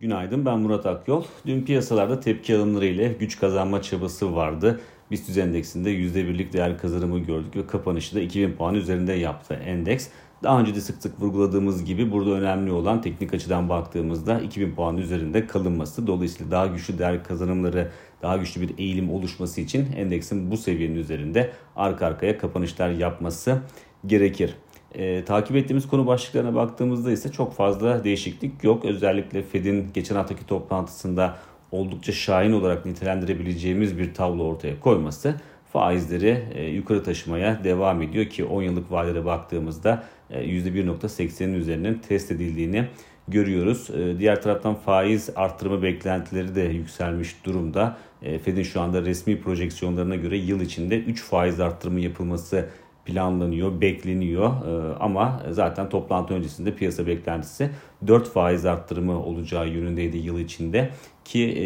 Günaydın ben Murat Akyol. Dün piyasalarda tepki alımları ile güç kazanma çabası vardı. BIST endeksinde %1'lik değer kazanımı gördük ve kapanışı da 2000 puan üzerinde yaptı endeks. Daha önce de sık sık vurguladığımız gibi burada önemli olan teknik açıdan baktığımızda 2000 puan üzerinde kalınması. Dolayısıyla daha güçlü değer kazanımları, daha güçlü bir eğilim oluşması için endeksin bu seviyenin üzerinde arka arkaya kapanışlar yapması gerekir. E, takip ettiğimiz konu başlıklarına baktığımızda ise çok fazla değişiklik yok. Özellikle Fed'in geçen haftaki toplantısında oldukça şahin olarak nitelendirebileceğimiz bir tablo ortaya koyması faizleri e, yukarı taşımaya devam ediyor ki 10 yıllık vadede baktığımızda e, %1.80'in üzerinin test edildiğini görüyoruz. E, diğer taraftan faiz arttırma beklentileri de yükselmiş durumda. E, Fed'in şu anda resmi projeksiyonlarına göre yıl içinde 3 faiz arttırımı yapılması planlanıyor, bekleniyor. Ee, ama zaten toplantı öncesinde piyasa beklentisi 4 faiz arttırımı olacağı yönündeydi yıl içinde ki e,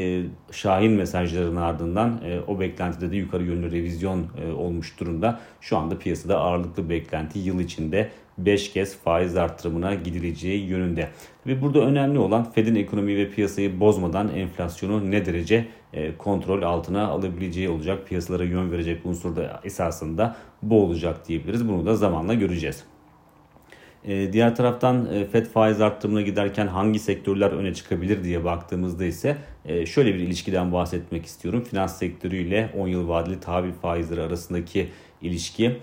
Şahin mesajlarının ardından e, o beklentide de yukarı yönlü revizyon e, olmuş durumda. Şu anda piyasada ağırlıklı beklenti yıl içinde 5 kez faiz arttırımına gidileceği yönünde. Ve burada önemli olan Fed'in ekonomi ve piyasayı bozmadan enflasyonu ne derece e, kontrol altına alabileceği olacak. Piyasalara yön verecek unsur da esasında bu olacak diyebiliriz. Bunu da zamanla göreceğiz. E, diğer taraftan e, FED faiz arttırımına giderken hangi sektörler öne çıkabilir diye baktığımızda ise şöyle bir ilişkiden bahsetmek istiyorum. Finans sektörüyle 10 yıl vadeli tahvil faizleri arasındaki ilişki.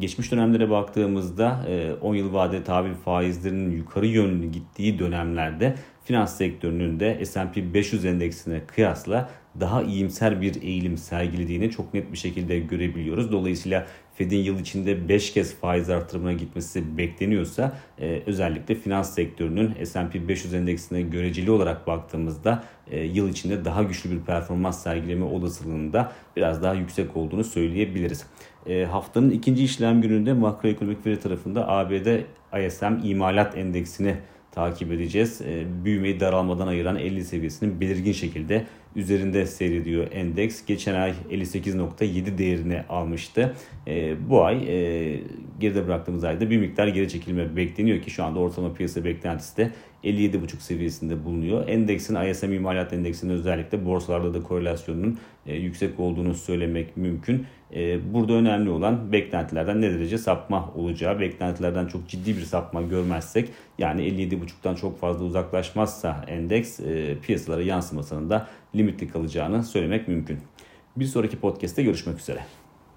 geçmiş dönemlere baktığımızda 10 yıl vadeli tahvil faizlerinin yukarı yönlü gittiği dönemlerde finans sektörünün de S&P 500 endeksine kıyasla daha iyimser bir eğilim sergilediğini çok net bir şekilde görebiliyoruz. Dolayısıyla Fed'in yıl içinde 5 kez faiz artırımına gitmesi bekleniyorsa e, özellikle finans sektörünün S&P 500 endeksine göreceli olarak baktığımızda e, yıl içinde daha güçlü bir performans sergileme olasılığında biraz daha yüksek olduğunu söyleyebiliriz. E, haftanın ikinci işlem gününde makroekonomik veri tarafında ABD ISM imalat endeksini takip edeceğiz. E, büyümeyi daralmadan ayıran 50 seviyesinin belirgin şekilde üzerinde seyrediyor endeks. Geçen ay 58.7 değerini almıştı. E, bu ay e, geride bıraktığımız ayda bir miktar geri çekilme bekleniyor ki şu anda ortalama piyasa beklentisi de 57.5 seviyesinde bulunuyor. Endeksin ISM imalat endeksinin özellikle borsalarda da korelasyonunun e, yüksek olduğunu söylemek mümkün. E, burada önemli olan beklentilerden ne derece sapma olacağı. Beklentilerden çok ciddi bir sapma görmezsek yani 57.5'tan çok fazla uzaklaşmazsa endeks e, piyasalara yansımasının da limitli kalacağını söylemek mümkün. Bir sonraki podcast'te görüşmek üzere.